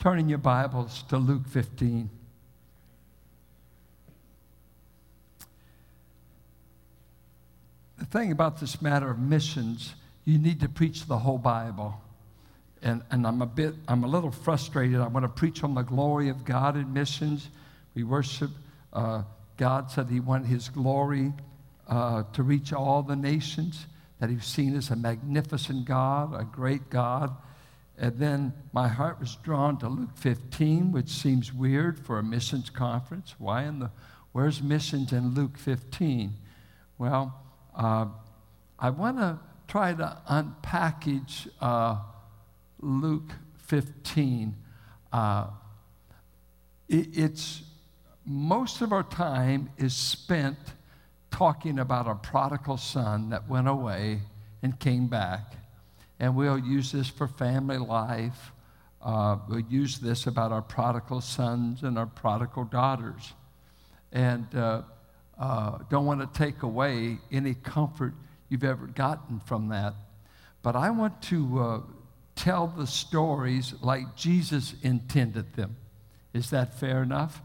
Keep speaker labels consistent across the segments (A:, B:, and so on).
A: turning your Bibles to Luke 15. The thing about this matter of missions, you need to preach the whole Bible. And, and I'm a bit, I'm a little frustrated. I want to preach on the glory of God in missions. We worship, uh, God said He wanted His glory uh, to reach all the nations, that He's seen as a magnificent God, a great God. And then my heart was drawn to Luke 15, which seems weird for a missions conference. Why in the, where's missions in Luke 15? Well, uh, I want to try to unpackage uh, Luke 15. Uh, it, it's most of our time is spent talking about a prodigal son that went away and came back and we'll use this for family life. Uh, we'll use this about our prodigal sons and our prodigal daughters. And uh, uh, don't want to take away any comfort you've ever gotten from that. But I want to uh, tell the stories like Jesus intended them. Is that fair enough?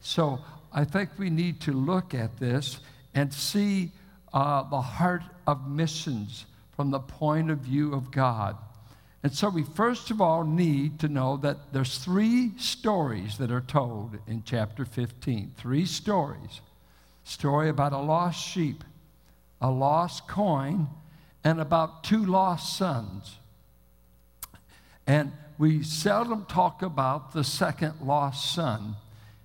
A: So I think we need to look at this and see uh, the heart of missions from the point of view of God. And so we first of all need to know that there's three stories that are told in chapter 15. Three stories. Story about a lost sheep, a lost coin, and about two lost sons. And we seldom talk about the second lost son.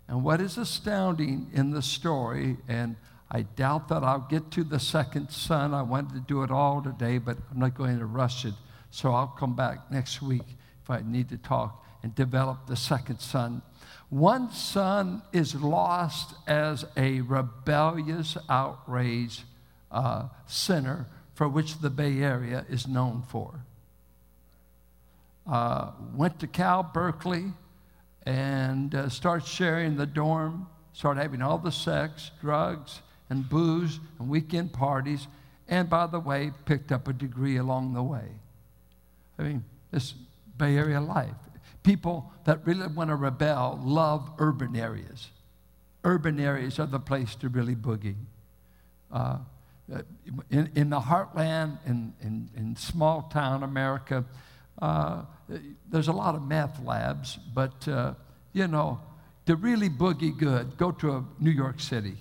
A: And what is astounding in the story, and I doubt that I'll get to the second son. I wanted to do it all today, but I'm not going to rush it. So I'll come back next week if I need to talk and develop the second son. One son is lost as a rebellious, outraged uh, sinner for which the Bay Area is known for. Uh, went to Cal Berkeley and uh, started sharing the dorm, started having all the sex, drugs, and booze and weekend parties, and by the way, picked up a degree along the way. I mean, this Bay Area life. People that really want to rebel love urban areas. Urban areas are the place to really boogie. Uh, in, in the heartland, in, in, in small town America, uh, there's a lot of meth labs, but uh, you know, to really boogie good, go to New York City.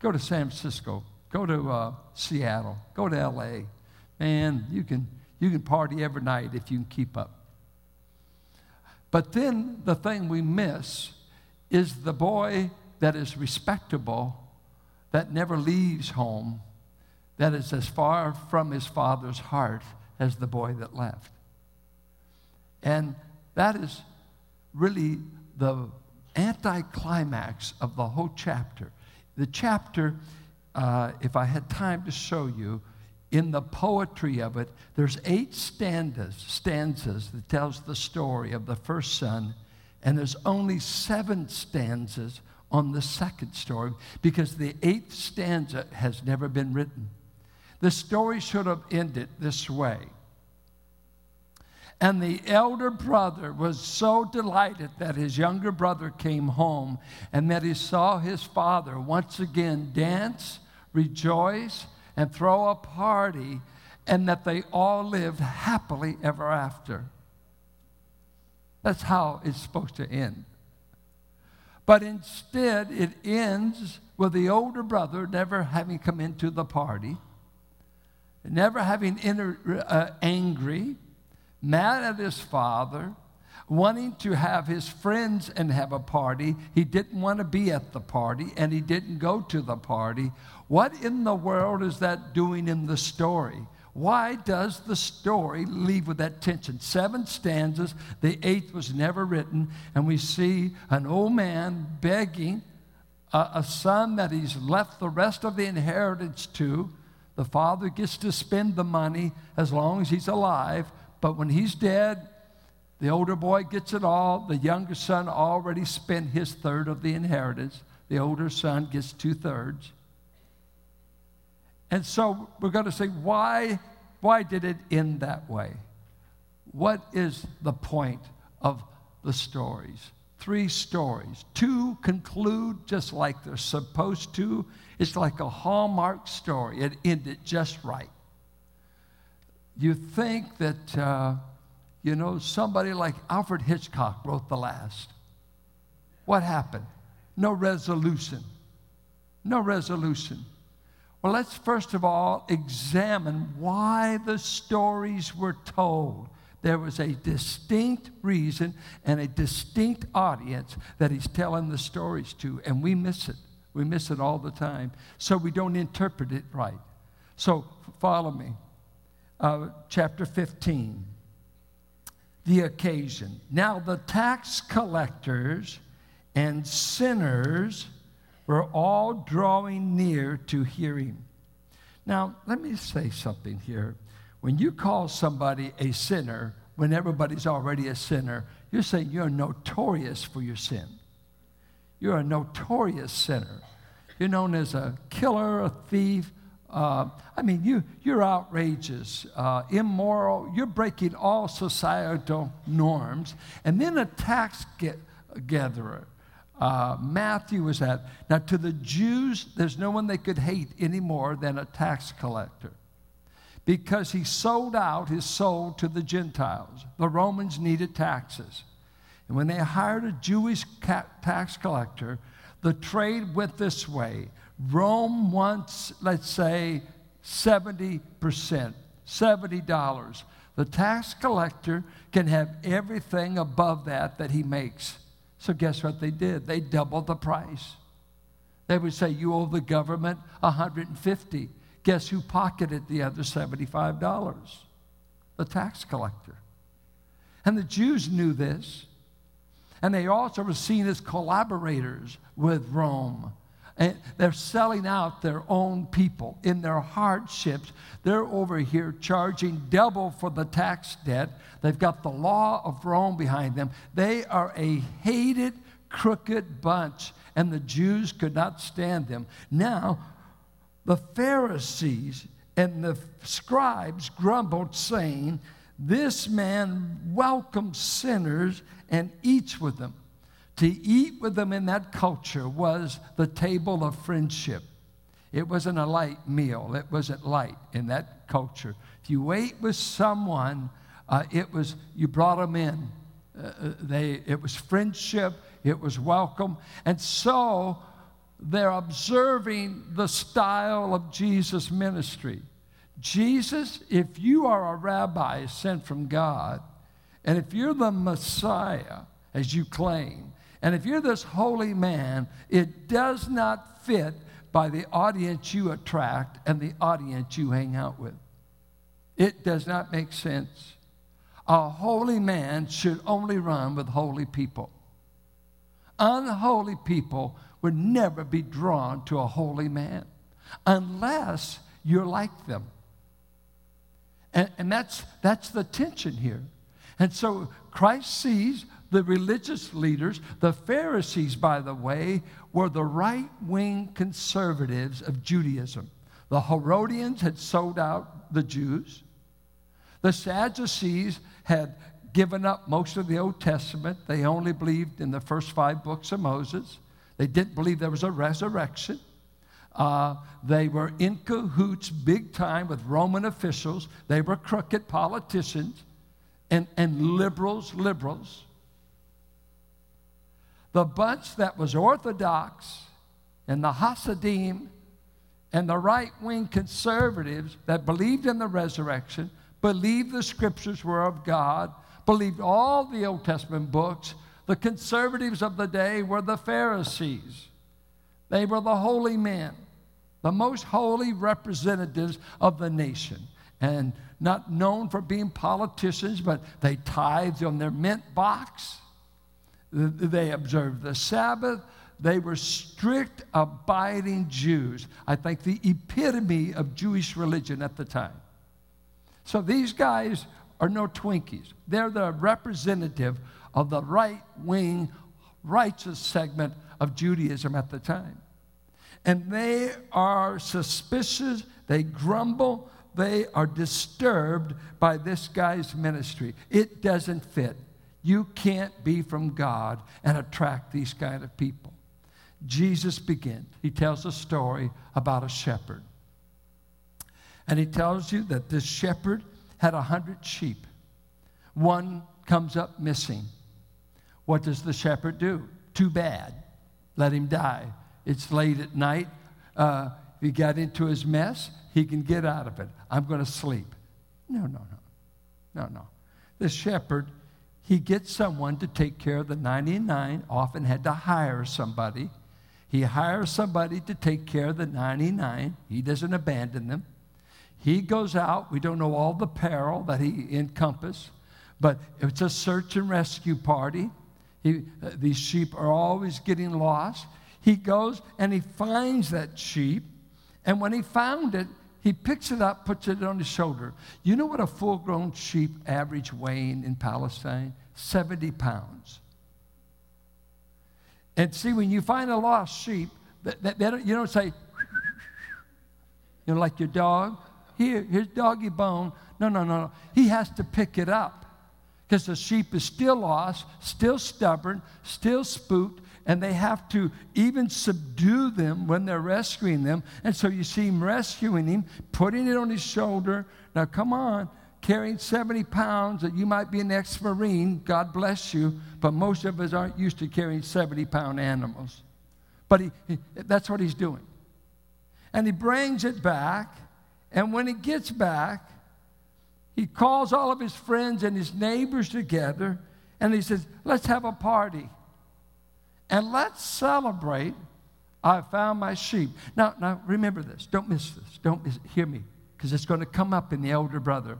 A: Go to San Francisco. Go to uh, Seattle. Go to LA. Man, you can, you can party every night if you can keep up. But then the thing we miss is the boy that is respectable, that never leaves home, that is as far from his father's heart as the boy that left. And that is really the anticlimax of the whole chapter. The chapter, uh, if I had time to show you, in the poetry of it, there's eight stanzas, stanzas that tells the story of the first son, and there's only seven stanzas on the second story because the eighth stanza has never been written. The story should have ended this way. And the elder brother was so delighted that his younger brother came home and that he saw his father once again dance, rejoice, and throw a party, and that they all lived happily ever after. That's how it's supposed to end. But instead, it ends with the older brother never having come into the party, never having entered uh, angry mad at his father, wanting to have his friends and have a party. He didn't want to be at the party and he didn't go to the party. What in the world is that doing in the story? Why does the story leave with that tension? Seven stanzas, the eighth was never written, and we see an old man begging a, a son that he's left the rest of the inheritance to. The father gets to spend the money as long as he's alive, but when he's dead, the older boy gets it all. The younger son already spent his third of the inheritance. The older son gets two thirds. And so we're going to say, why, why did it end that way? What is the point of the stories. Three stories. Two conclude just like they're supposed to. It's like a Hallmark story. It ended just right. You think that, uh, you know, somebody like Alfred Hitchcock wrote the last. What happened? No resolution. No resolution. Well, let's first of all examine why the stories were told. There was a distinct reason and a distinct audience that he's telling the stories to, and we miss it. We miss it all the time. So we don't interpret it right. So follow me. Uh, chapter 15. The occasion. Now the tax collectors and sinners were all drawing near to hear him. Now, let me say something here. When you call somebody a sinner, when everybody's already a sinner, you're saying you're notorious for your sin. You're a notorious sinner. You're known as a killer, a thief. Uh, I mean, you, you're outrageous, uh, immoral. You're breaking all societal norms. And then a tax get, gatherer uh, Matthew was at. Now, to the Jews, there's no one they could hate any more than a tax collector because he sold out his soul to the Gentiles. The Romans needed taxes. And when they hired a Jewish tax collector, the trade went this way Rome wants, let's say, 70%, $70. The tax collector can have everything above that that he makes. So guess what they did? They doubled the price. They would say, You owe the government 150. Guess who pocketed the other $75? The tax collector. And the Jews knew this. And they also were seen as collaborators with Rome. And they're selling out their own people in their hardships. They're over here charging double for the tax debt. They've got the law of Rome behind them. They are a hated, crooked bunch, and the Jews could not stand them. Now, the Pharisees and the scribes grumbled, saying, This man welcomes sinners and eats with them. To eat with them in that culture was the table of friendship. It wasn't a light meal, it wasn't light in that culture. If you ate with someone, uh, it was you brought them in. Uh, uh, they, it was friendship, it was welcome. And so they're observing the style of Jesus' ministry. Jesus, if you are a rabbi sent from God, and if you're the Messiah, as you claim, and if you're this holy man, it does not fit by the audience you attract and the audience you hang out with. It does not make sense. A holy man should only run with holy people. Unholy people would never be drawn to a holy man unless you're like them. And, and that's, that's the tension here. And so Christ sees the religious leaders, the Pharisees, by the way, were the right wing conservatives of Judaism. The Herodians had sold out the Jews. The Sadducees had given up most of the Old Testament. They only believed in the first five books of Moses. They didn't believe there was a resurrection. Uh, they were in cahoots big time with Roman officials. They were crooked politicians and, and liberals, liberals. The bunch that was orthodox and the Hasidim and the right wing conservatives that believed in the resurrection, believed the scriptures were of God, believed all the Old Testament books. The conservatives of the day were the Pharisees. They were the holy men, the most holy representatives of the nation. And not known for being politicians, but they tithed on their mint box. They observed the Sabbath. They were strict, abiding Jews. I think the epitome of Jewish religion at the time. So these guys are no Twinkies. They're the representative of the right wing, righteous segment of Judaism at the time. And they are suspicious, they grumble, they are disturbed by this guy's ministry. It doesn't fit. You can't be from God and attract these kind of people. Jesus begins. He tells a story about a shepherd. And he tells you that this shepherd had a hundred sheep. One comes up missing. What does the shepherd do? Too bad. Let him die. It's late at night. Uh, he got into his mess. He can get out of it. I'm going to sleep. No, no, no. No, no. The shepherd, he gets someone to take care of the 99, often had to hire somebody. He hires somebody to take care of the 99. He doesn't abandon them. He goes out. We don't know all the peril that he encompassed, but it's a search and rescue party. He, uh, these sheep are always getting lost. He goes and he finds that sheep, and when he found it, he picks it up, puts it on his shoulder. You know what a full grown sheep average weighing in Palestine? 70 pounds. And see, when you find a lost sheep, you don't say, you know, like your dog. Here, here's doggy bone. No, no, no, no. He has to pick it up because the sheep is still lost, still stubborn, still spooked, and they have to even subdue them when they're rescuing them. And so you see him rescuing him, putting it on his shoulder. Now, come on, carrying 70 pounds, that you might be an ex Marine, God bless you, but most of us aren't used to carrying 70 pound animals. But he, he, that's what he's doing. And he brings it back, and when he gets back, he calls all of his friends and his neighbors together and he says, Let's have a party and let's celebrate. I found my sheep. Now, now remember this. Don't miss this. Don't miss, hear me, because it's going to come up in the elder brother.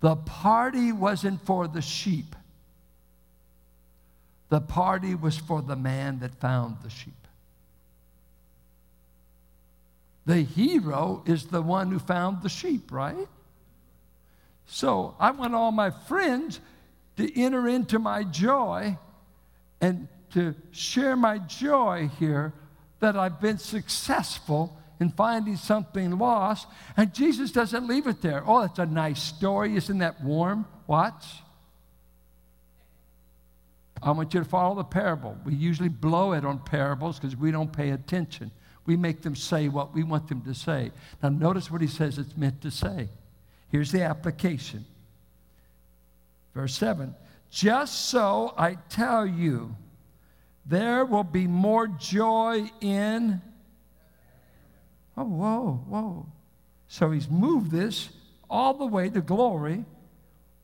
A: The party wasn't for the sheep. The party was for the man that found the sheep. The hero is the one who found the sheep, right? So I want all my friends to enter into my joy and to share my joy here that I've been successful in finding something lost. And Jesus doesn't leave it there. Oh, that's a nice story. Isn't that warm? Watch. I want you to follow the parable. We usually blow it on parables because we don't pay attention. We make them say what we want them to say. Now, notice what he says it's meant to say. Here's the application. Verse 7 Just so I tell you, there will be more joy in. Oh, whoa, whoa. So he's moved this all the way to glory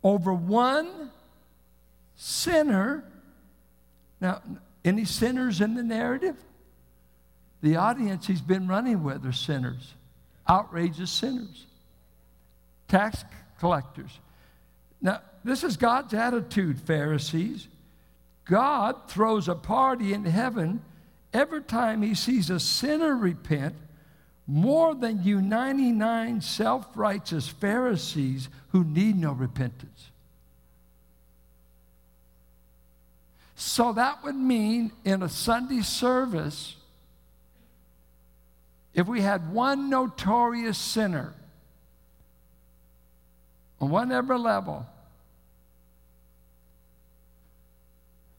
A: over one sinner. Now, any sinners in the narrative? The audience he's been running with are sinners, outrageous sinners tax collectors. Now, this is God's attitude, Pharisees. God throws a party in heaven every time he sees a sinner repent more than you 99 self righteous Pharisees who need no repentance. So that would mean in a Sunday service, if we had one notorious sinner on whatever level,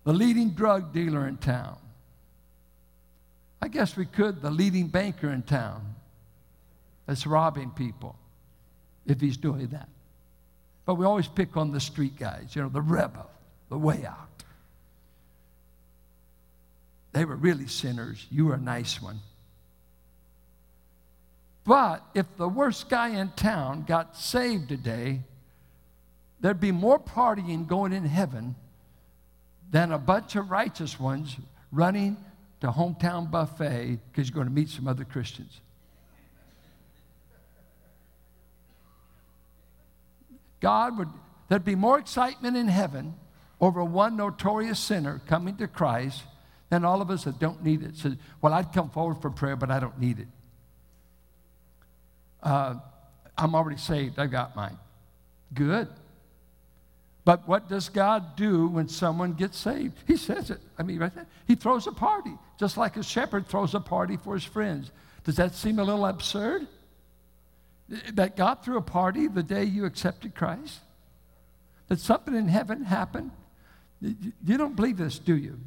A: the leading drug dealer in town. I guess we could, the leading banker in town that's robbing people, if he's doing that. But we always pick on the street guys, you know, the rebel, the way out. They were really sinners. You were a nice one. But if the worst guy in town got saved today, there'd be more partying going in heaven than a bunch of righteous ones running to hometown buffet because you're going to meet some other Christians. God would, there'd be more excitement in heaven over one notorious sinner coming to Christ than all of us that don't need it. So, well, I'd come forward for prayer, but I don't need it. Uh, I'm already saved. I've got mine. Good. But what does God do when someone gets saved? He says it. I mean, right there. He throws a party, just like a shepherd throws a party for his friends. Does that seem a little absurd? That God threw a party the day you accepted Christ? That something in heaven happened You don't believe this, do you?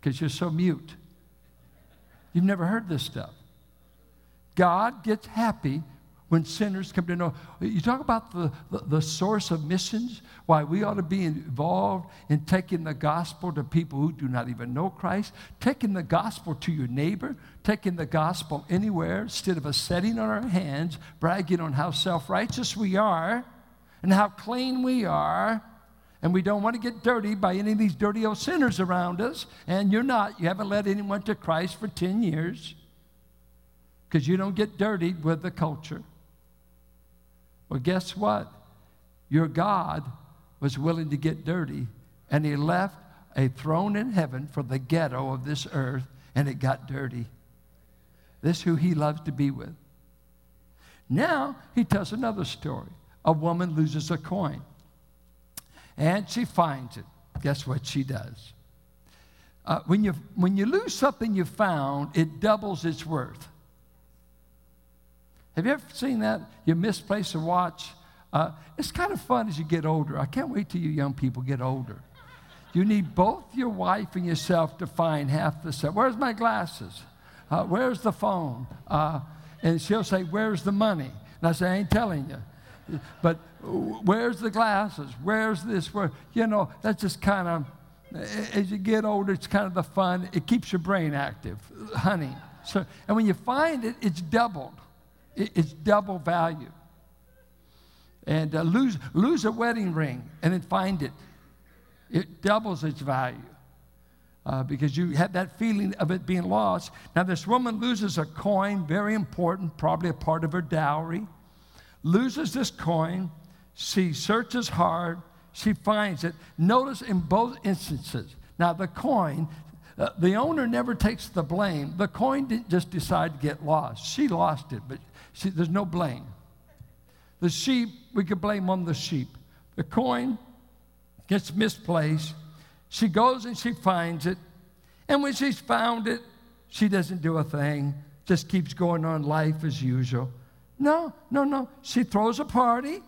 A: Because you're so mute. You've never heard this stuff. God gets happy when sinners come to know. You talk about the, the, the, source of missions, why we ought to be involved in taking the gospel to people who do not even know Christ, taking the gospel to your neighbor, taking the gospel anywhere instead of us sitting on our hands, bragging on how self righteous we are and how clean we are. And we don't want to get dirty by any of these dirty old sinners around us. And you're not. You haven't led anyone to Christ for 10 years because you don't get dirtied with the culture. Well, guess what? Your God was willing to get dirty, and He left a throne in heaven for the ghetto of this earth, and it got dirty. This who He loves to be with. Now, He tells another story. A woman loses a coin, and she finds it. Guess what she does? Uh, when, you, when you lose something you found, it doubles its worth. Have you ever seen that? You misplace a watch. Uh, it's kind of fun as you get older. I can't wait till you young people get older. You need both your wife and yourself to find half the stuff. Where's my glasses? Uh, where's the phone? Uh, and she'll say, Where's the money? And I say, I ain't telling you. But where's the glasses? Where's this? Where you know that's just kind of as you get older, it's kind of the fun. It keeps your brain active, honey. So, and when you find it, it's doubled it's double value. And uh, lose, lose a wedding ring and then find it. It doubles its value uh, because you had that feeling of it being lost. Now, this woman loses a coin, very important, probably a part of her dowry. Loses this coin. She searches hard. She finds it. Notice in both instances. Now, the coin, uh, the owner never takes the blame. The coin didn't just decide to get lost. She lost it, but See, there's no blame. The sheep, we could blame on the sheep. The coin gets misplaced. She goes and she finds it. And when she's found it, she doesn't do a thing, just keeps going on life as usual. No, no, no. She throws a party.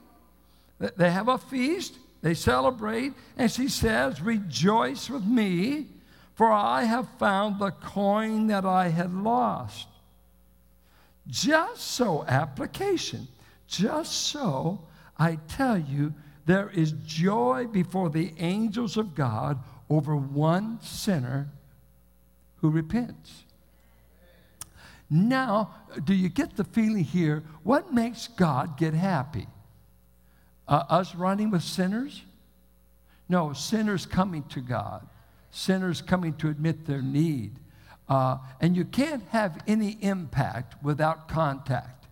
A: They have a feast. They celebrate. And she says, Rejoice with me, for I have found the coin that I had lost. Just so, application, just so, I tell you, there is joy before the angels of God over one sinner who repents. Now, do you get the feeling here? What makes God get happy? Uh, us running with sinners? No, sinners coming to God, sinners coming to admit their need, uh, and you can't have any impact without contact.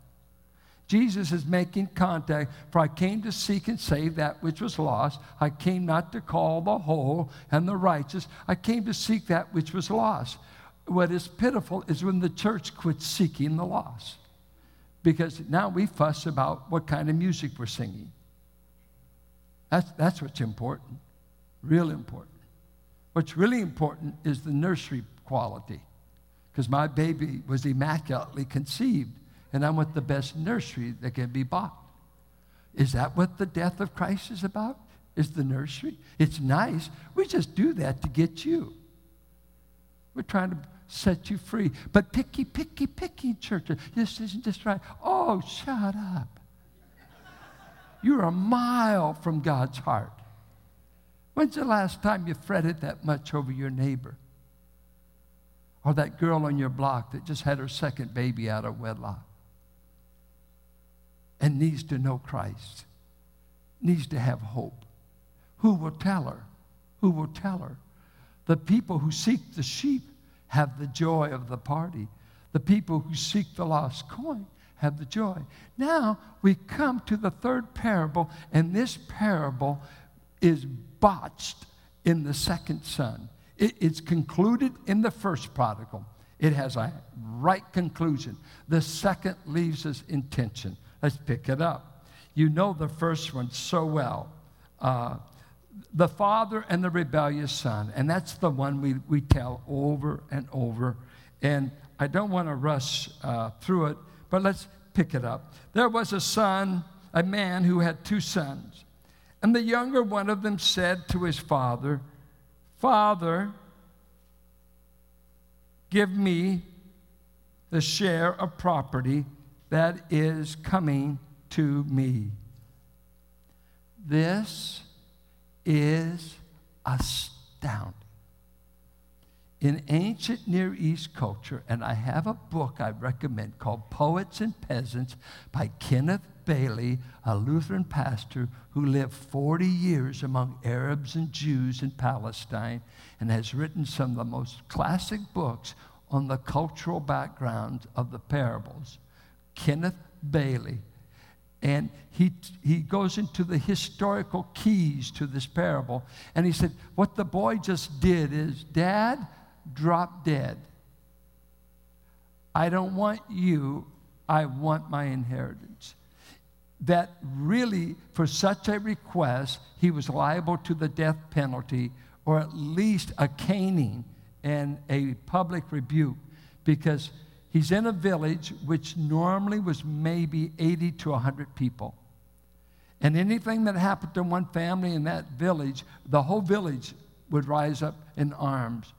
A: Jesus is making contact, for I came to seek and save that which was lost. I came not to call the whole and the righteous. I came to seek that which was lost. What is pitiful is when the church quits seeking the lost. Because now we fuss about what kind of music we're singing. That's, that's what's important, real important. What's really important is the nursery quality because my baby was immaculately conceived, and I want the best nursery that can be bought. Is that what the death of Christ is about? Is the nursery? It's nice. We just do that to get you. We're trying to set you free. But picky, picky, picky, church. This isn't just right. Oh, shut up. You're a mile from God's heart. When's the last time you fretted that much over your neighbor? Or that girl on your block that just had her second baby out of wedlock and needs to know Christ, needs to have hope. Who will tell her? Who will tell her? The people who seek the sheep have the joy of the party. The people who seek the lost coin have the joy. Now we come to the third parable, and this parable is botched in the second son. It, it's concluded in the first prodigal. It has a right conclusion. The second leaves us in tension. Let's pick it up. You know the first one so well. Uh, the father and the rebellious son. And that's the one we, we tell over and over. And I don't want to rush uh, through it, but let's pick it up. There was a son, a man who had two sons. And the younger one of them said to his father, Father, give me the share of property that is coming to me. This is astounding. In ancient Near East culture, and I have a book I recommend called Poets and Peasants by Kenneth Bailey, a Lutheran pastor who lived 40 years among Arabs and Jews in Palestine and has written some of the most classic books on the cultural background of the parables. Kenneth Bailey. And he, he goes into the historical keys to this parable. And he said, What the boy just did is, Dad drop dead. I don't want you, I want my inheritance. That really, for such a request, he was liable to the death penalty or at least a caning and a public rebuke because he's in a village which normally was maybe 80 to 100 people. And anything that happened to one family in that village, the whole village would rise up in arms.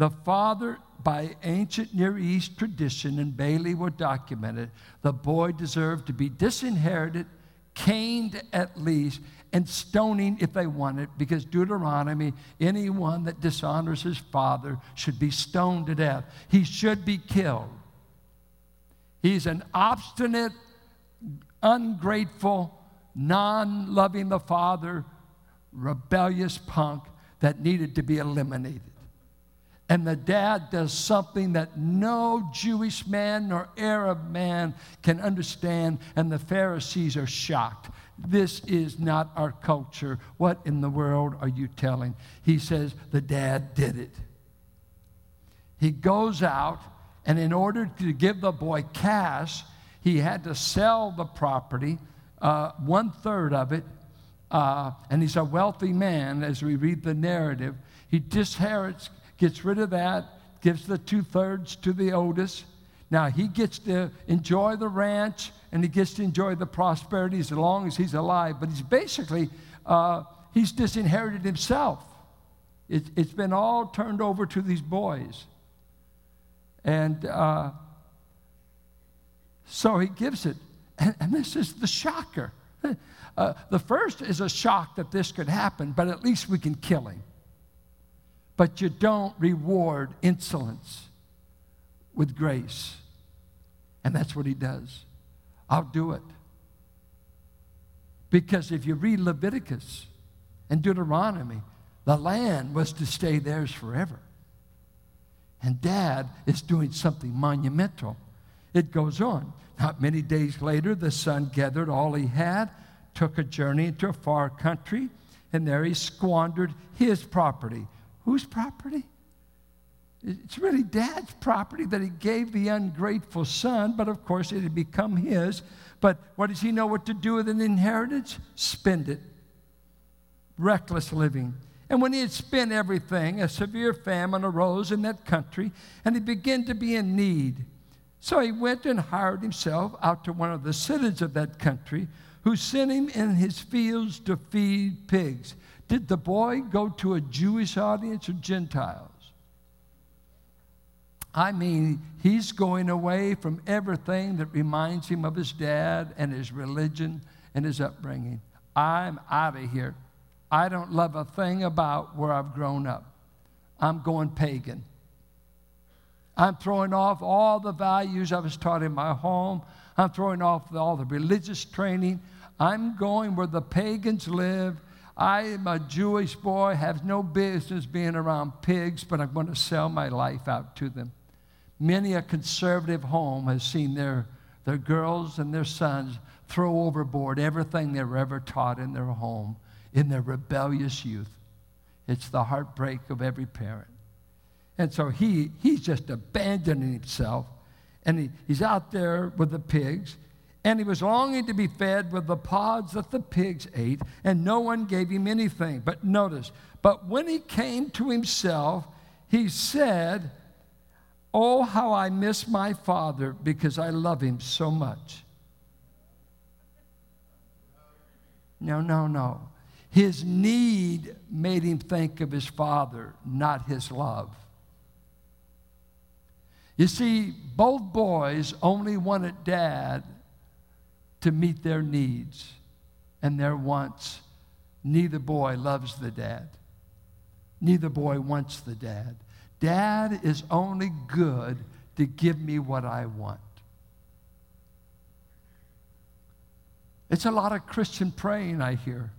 A: The father, by ancient Near East tradition, and Bailey will document it, the boy deserved to be disinherited, caned at least, and stoning if they wanted, because Deuteronomy, anyone that dishonors his father should be stoned to death. He should be killed. He's an obstinate, ungrateful, non loving the father, rebellious punk that needed to be eliminated. And the dad does something that no Jewish man nor Arab man can understand, and the Pharisees are shocked. This is not our culture. What in the world are you telling? He says, The dad did it. He goes out, and in order to give the boy cash, he had to sell the property, uh, one third of it. Uh, and he's a wealthy man, as we read the narrative. He disinherits, gets rid of that, gives the two thirds to the oldest. Now he gets to enjoy the ranch and he gets to enjoy the prosperity as long as he's alive. But he's basically, uh, he's disinherited himself. It, has been all turned over to these boys. And uh, so he gives it. And, and this is the shocker. Uh, the first is a shock that this could happen, but at least we can kill him. But you don't reward insolence with grace. And that's what he does. I'll do it. Because if you read Leviticus and Deuteronomy, the land was to stay theirs forever. And dad is doing something monumental. It goes on. Not many days later, the son gathered all he had, took a journey into a far country, and there he squandered his property. Whose property? It's really dad's property that he gave the ungrateful son, but of course it had become his. But what does he know what to do with an inheritance? Spend it. Reckless living. And when he had spent everything, a severe famine arose in that country, and he began to be in need. So he went and hired himself out to one of the citizens of that country, who sent him in his fields to feed pigs. Did the boy go to a Jewish audience or Gentiles? I mean, he's going away from everything that reminds him of his dad and his religion and his upbringing. I'm out of here. I don't love a thing about where I've grown up. I'm going pagan. I'm throwing off all the values I was taught in my home. I'm throwing off all the religious training. I'm going where the pagans live. I am a Jewish boy, have no business being around pigs, but I'm going to sell my life out to them. Many a conservative home has seen their, their girls and their sons throw overboard everything they were ever taught in their home in their rebellious youth. It's the heartbreak of every parent. And so he, he's just abandoning himself. And he, he's out there with the pigs. And he was longing to be fed with the pods that the pigs ate, and no one gave him anything. But notice, but when he came to himself, he said, Oh, how I miss my father because I love him so much. No, no, no. His need made him think of his father, not his love. You see, both boys only wanted dad to meet their needs and their wants. Neither boy loves the dad. Neither boy wants the dad. Dad is only good to give me what I want. It's a lot of Christian praying I hear.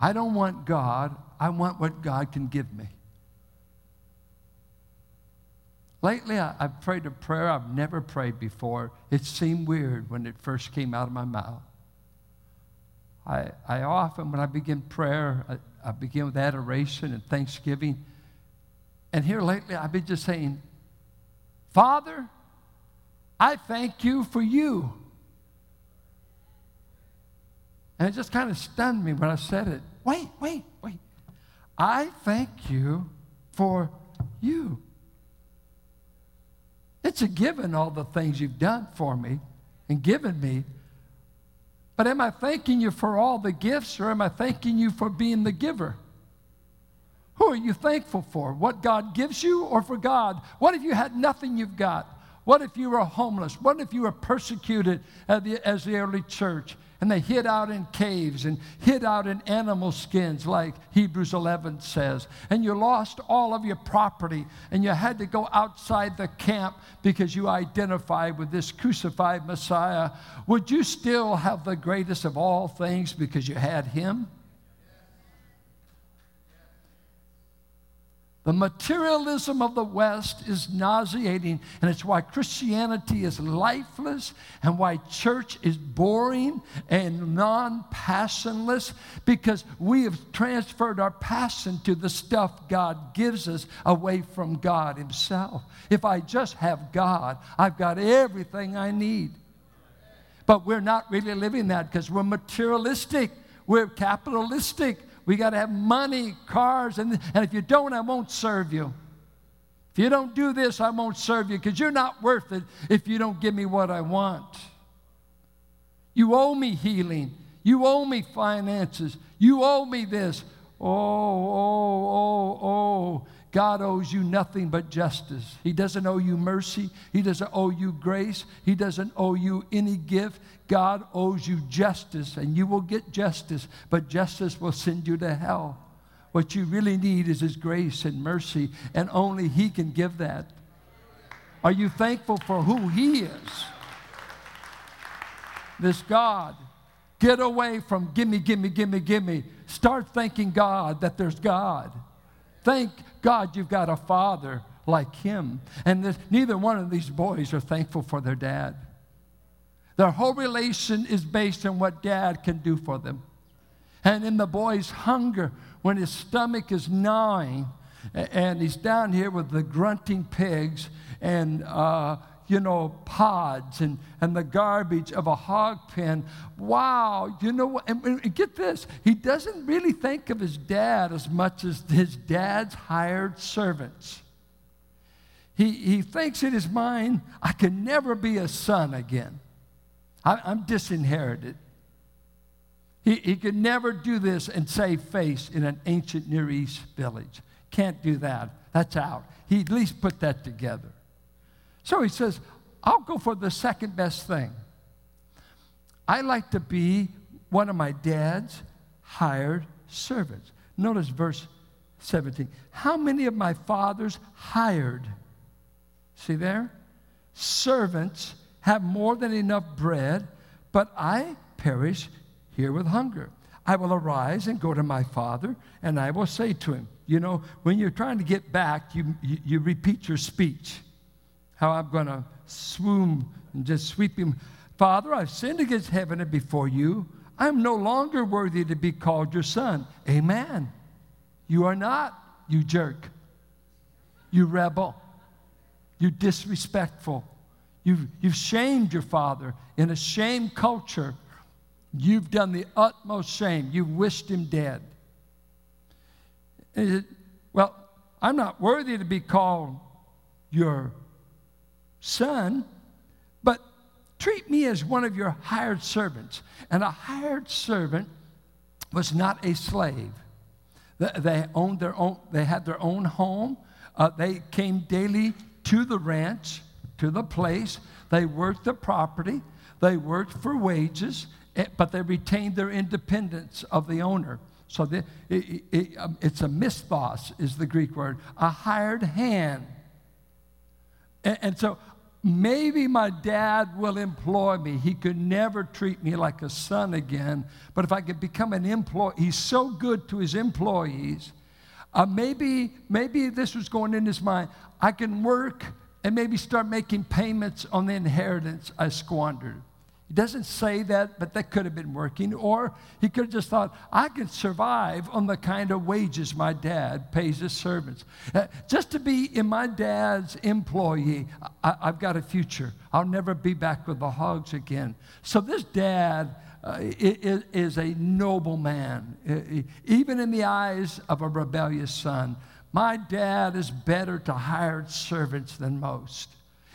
A: I don't want God, I want what God can give me. Lately, I, have prayed a prayer I've never prayed before. It seemed weird when it first came out of my mouth. I, I often, when I begin prayer, I, I begin with adoration and thanksgiving. And here lately, I've been just saying, Father, I thank you for you. And it just kind of stunned me when I said it. Wait, wait, wait. I thank you for you. It's a given, all the things you've done for me and given me. But am I thanking you for all the gifts or am I thanking you for being the giver? Who are you thankful for? What God gives you or for God? What if you had nothing you've got? What if you were homeless? What if you were persecuted as the, as the early church? And they hid out in caves and hid out in animal skins, like Hebrews 11 says. And you lost all of your property, and you had to go outside the camp because you identified with this crucified Messiah. Would you still have the greatest of all things because you had him? The materialism of the West is nauseating, and it's why Christianity is lifeless and why church is boring and non passionless because we have transferred our passion to the stuff God gives us away from God Himself. If I just have God, I've got everything I need. But we're not really living that because we're materialistic, we're capitalistic. We got to have money, cars, and, and if you don't, I won't serve you. If you don't do this, I won't serve you because you're not worth it if you don't give me what I want. You owe me healing. You owe me finances. You owe me this. Oh, oh, oh, oh. God owes you nothing but justice. He doesn't owe you mercy. He doesn't owe you grace. He doesn't owe you any gift. God owes you justice, and you will get justice, but justice will send you to hell. What you really need is His grace and mercy, and only He can give that. Are you thankful for who He is? This God. Get away from gimme, gimme, gimme, gimme. Start thanking God that there's God. Thank God you've got a father like Him. And this, neither one of these boys are thankful for their dad. Their whole relation is based on what dad can do for them. And in the boy's hunger, when his stomach is gnawing, and he's down here with the grunting pigs and, uh, you know, pods and, and the garbage of a hog pen. Wow, you know what? And, and get this, he doesn't really think of his dad as much as his dad's hired servants. He, he thinks in his mind, I can never be a son again. I, am disinherited. He, he could never do this and save face in an ancient Near East village. Can't do that. That's out. He at least put that together. So he says, I'll go for the second best thing. I like to be one of my dad's hired servants. Notice verse 17. How many of my father's hired? See there? Servants have more than enough bread, but I perish here with hunger. I will arise and go to my father, and I will say to him, You know, when you're trying to get back, you, you, you repeat your speech. How I'm going to swoon and just sweep him. Father, I've sinned against heaven and before you. I'm no longer worthy to be called your son. Amen. You are not, you jerk. You rebel. You disrespectful. You've, you've shamed your father in a shame culture. You've done the utmost shame. You've wished him dead. It, well, I'm not worthy to be called your son, but treat me as one of your hired servants. And a hired servant was not a slave. They owned their own, they had their own home. Uh, they came daily to the ranch, to the place. They worked the property. They worked for wages, eh, but they retained their independence of the owner. So the, it, it, um, it's a misthos, is the Greek word, a hired hand. And, and so maybe my dad will employ me. He could never treat me like a son again. But if I could become an employee, he's so good to his employees. Uh, maybe, maybe this was going in his mind. I can work and maybe start making payments on the inheritance I squandered. He doesn't say that, but that could have been working. Or he could have just thought, I can survive on the kind of wages my dad pays his servants. Uh, just to be in my dad's employee, I, have got a future. I'll never be back with the hogs again. So this dad uh, is, is a noble man, even in the eyes of a rebellious son. My dad is better to hired servants than most.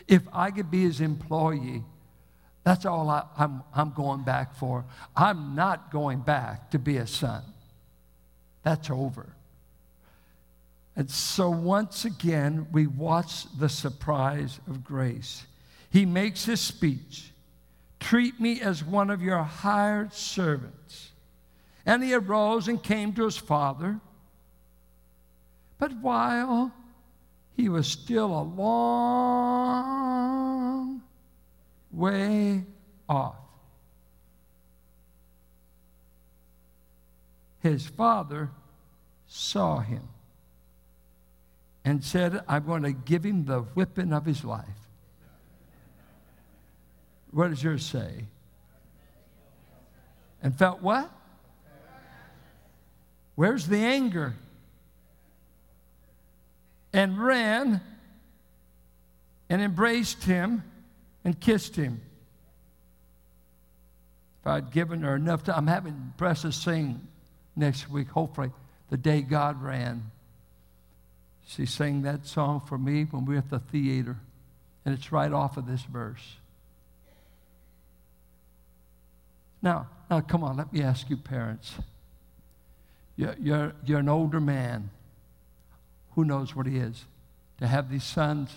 A: If I could be his employee, that's all I, am I'm, I'm going back for. I'm not going back to be a son. That's over. And so once again, we watch the surprise of grace. He makes his speech Treat me as one of your hired servants. And he arose and came to his father. But while he was still a long way off, his father saw him and said, I'm going to give him the whipping of his life. What does yours say? And felt what? Where's the anger? and ran and embraced him and kissed him. If I'd given her enough time, I'm having Pressa sing next week, hopefully, the day God ran. She sang that song for me when we were at the theater, and it's right off of this verse. Now, now come on, let me ask you, parents. You're, you're, you're an older man who knows what he is? To have these sons,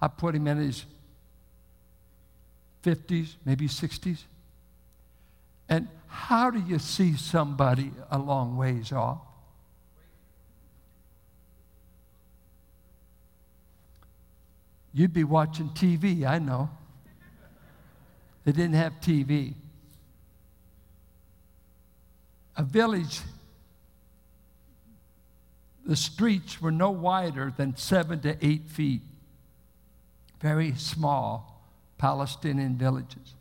A: I put him in his 50s, maybe 60s. And how do you see somebody a long ways off? You'd be watching TV, I know. They didn't have TV. A village the streets were no wider than seven to eight feet. Very small Palestinian villages.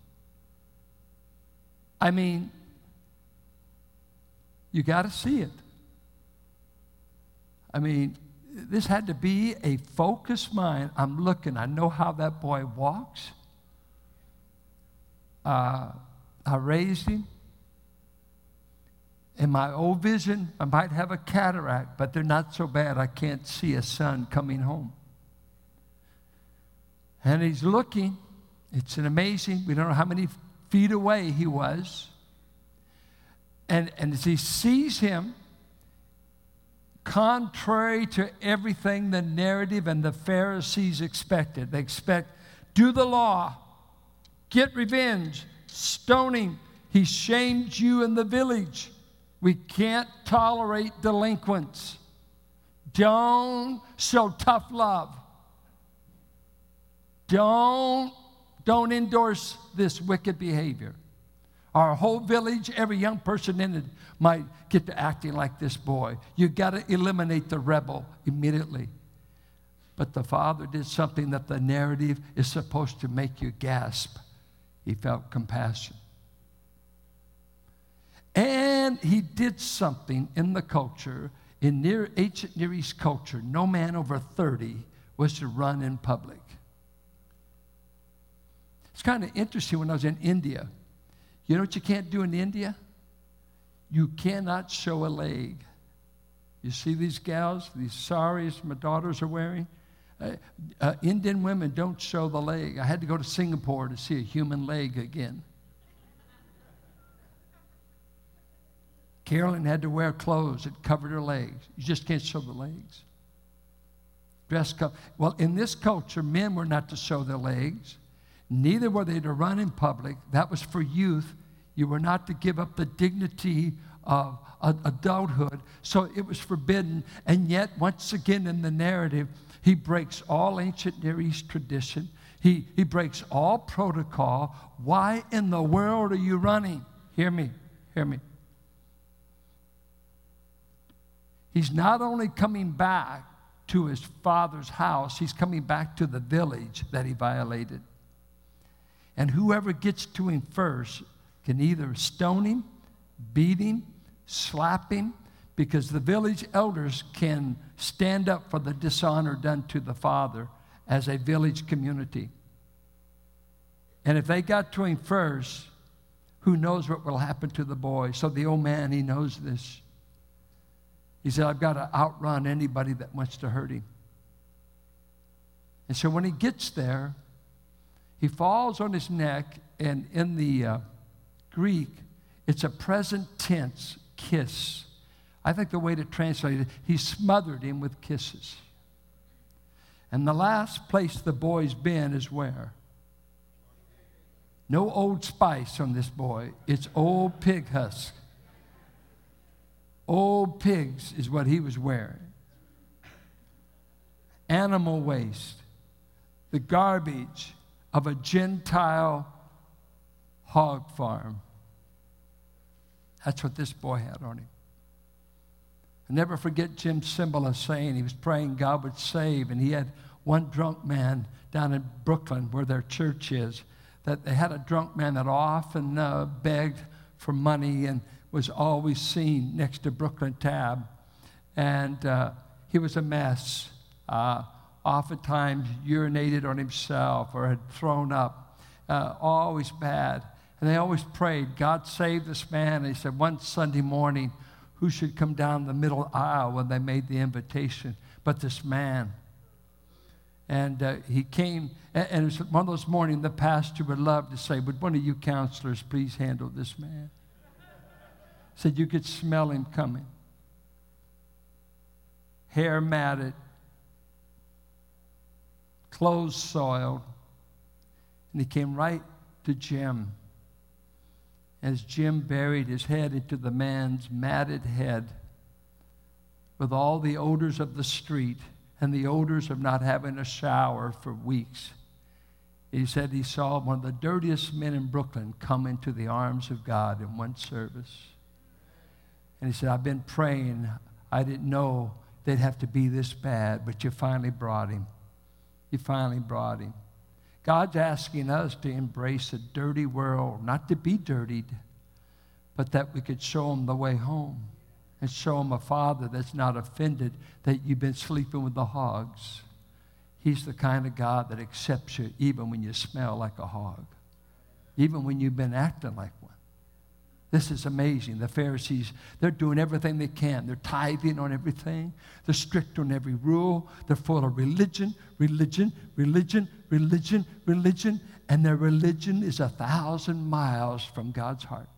A: I mean, you got to see it. I mean, this had to be a focused mind. I'm looking, I know how that boy walks. Uh, I raised him. In my old vision, I might have a cataract, but they're not so bad I can't see a son coming home. And he's looking. It's an amazing, we don't know how many feet away he was. And, and as he sees him, contrary to everything the narrative and the Pharisees expected, they expect do the law, get revenge, stoning. He shamed you in the village. We can't tolerate delinquents. Don't show tough love. Don't, don't endorse this wicked behavior. Our whole village, every young person in it might get to acting like this boy. You've got to eliminate the rebel immediately. But the father did something that the narrative is supposed to make you gasp. He felt compassion. And he did something in the culture, in near, ancient Near East culture, no man over 30 was to run in public. It's kind of interesting when I was in India. You know what you can't do in India? You cannot show a leg. You see these gals, these saris my daughters are wearing? Uh, uh, Indian women don't show the leg. I had to go to Singapore to see a human leg again. Carolyn had to wear clothes that covered her legs. You just can't show the legs. Dress co- well, in this culture, men were not to show their legs. Neither were they to run in public. That was for youth. You were not to give up the dignity of adulthood. So it was forbidden. And yet, once again, in the narrative, he breaks all ancient Near East tradition. He, he breaks all protocol. Why in the world are you running? Hear me, hear me. He's not only coming back to his father's house, he's coming back to the village that he violated. And whoever gets to him first can either stone him, beat him, slap him, because the village elders can stand up for the dishonor done to the father as a village community. And if they got to him first, who knows what will happen to the boy? So the old man, he knows this. He said, I've got to outrun anybody that wants to hurt him. And so when he gets there, he falls on his neck, and in the uh, Greek, it's a present tense kiss. I think the way to translate it, he smothered him with kisses. And the last place the boy's been is where? No old spice on this boy. It's old pig husk. Old pigs is what he was wearing. Animal waste. The garbage of a Gentile hog farm. That's what this boy had on him. I never forget Jim Cymbala saying he was praying God would save, and he had one drunk man down in Brooklyn where their church is, that they had a drunk man that often uh, begged for money and was always seen next to Brooklyn Tab. And uh, he was a mess. Uh, oftentimes urinated on himself or had thrown up. Uh, always bad. And they always prayed, God save this man. And he said, one Sunday morning, who should come down the middle aisle when they made the invitation but this man? And uh, he came, and, and it was one of those mornings the pastor would love to say, Would one of you counselors please handle this man? Said you could smell him coming. Hair matted, clothes soiled. And he came right to Jim as Jim buried his head into the man's matted head with all the odors of the street and the odors of not having a shower for weeks. He said he saw one of the dirtiest men in Brooklyn come into the arms of God in one service. And he said, I've been praying. I didn't know they'd have to be this bad, but you finally brought him. You finally brought him. God's asking us to embrace a dirty world, not to be dirtied, but that we could show him the way home and show him a father that's not offended that you've been sleeping with the hogs. He's the kind of God that accepts you even when you smell like a hog, even when you've been acting like one. This is amazing. The Pharisees, they're doing everything they can. They're tithing on everything. They're strict on every rule. They're full of religion, religion, religion, religion, religion. And their religion is a thousand miles from God's heart.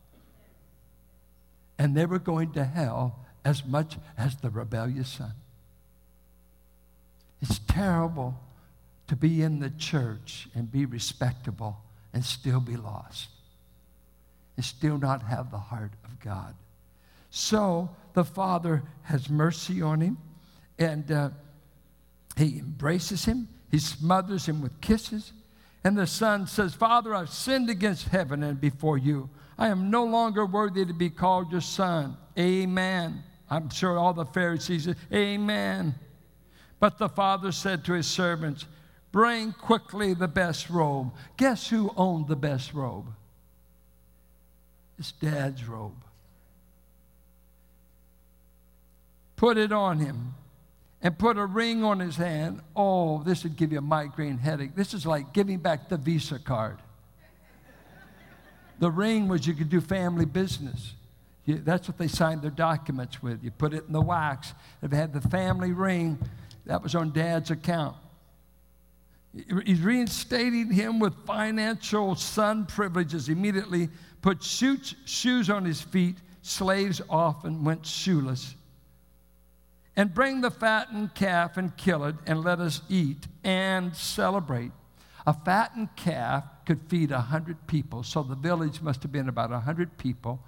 A: And they were going to hell as much as the rebellious son. It's terrible to be in the church and be respectable and still be lost and still not have the heart of God. So the Father has mercy on him and uh, he embraces him, he smothers him with kisses. And the son says, Father, I've sinned against heaven and before you. I am no longer worthy to be called your son. Amen. I'm sure all the Pharisees said, Amen. But the father said to his servants, Bring quickly the best robe. Guess who owned the best robe? It's dad's robe. Put it on him and put a ring on his hand. Oh, this would give you a migraine headache. This is like giving back the Visa card. The ring was you could do family business. You, that's what they signed their documents with. You put it in the wax. If it had the family ring, that was on dad's account. He's reinstating him with financial son privileges immediately put shoes on his feet, slaves often went shoeless. And bring the fattened calf and kill it, and let us eat and celebrate. A fattened calf could feed a hundred people, so the village must have been about a hundred people,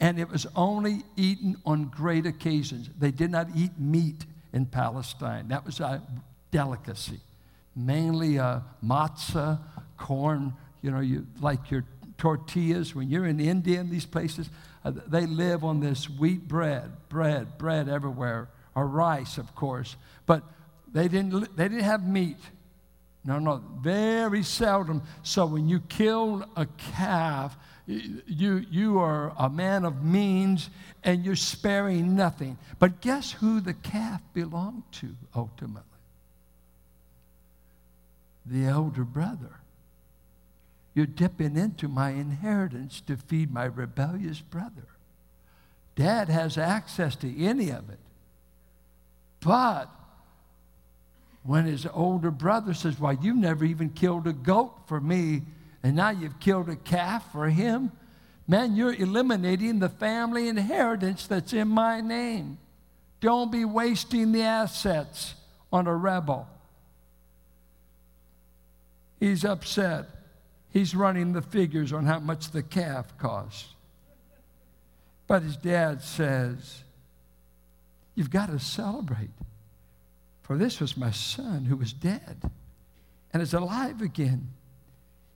A: and it was only eaten on great occasions. They did not eat meat in Palestine. That was a delicacy, mainly uh, matzah, corn. You know, you like your tortillas. When you're in India and these places, uh, they live on this wheat bread, bread, bread everywhere, or rice, of course. But they didn't. They didn't have meat. No, no, very seldom. So when you kill a calf, you, you are a man of means and you're sparing nothing. But guess who the calf belonged to ultimately? The elder brother. You're dipping into my inheritance to feed my rebellious brother. Dad has access to any of it. But when his older brother says, Well, you never even killed a goat for me, and now you've killed a calf for him, man, you're eliminating the family inheritance that's in my name. Don't be wasting the assets on a rebel. He's upset. He's running the figures on how much the calf costs. But his dad says, You've got to celebrate. For this was my son who was dead and is alive again.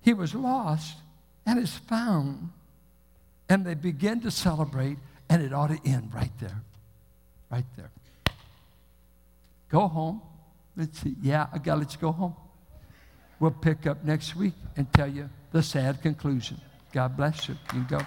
A: He was lost and is found. And they begin to celebrate, and it ought to end right there. Right there. Go home. Let's see. Yeah, I got to let you go home. We'll pick up next week and tell you the sad conclusion. God bless you. You go.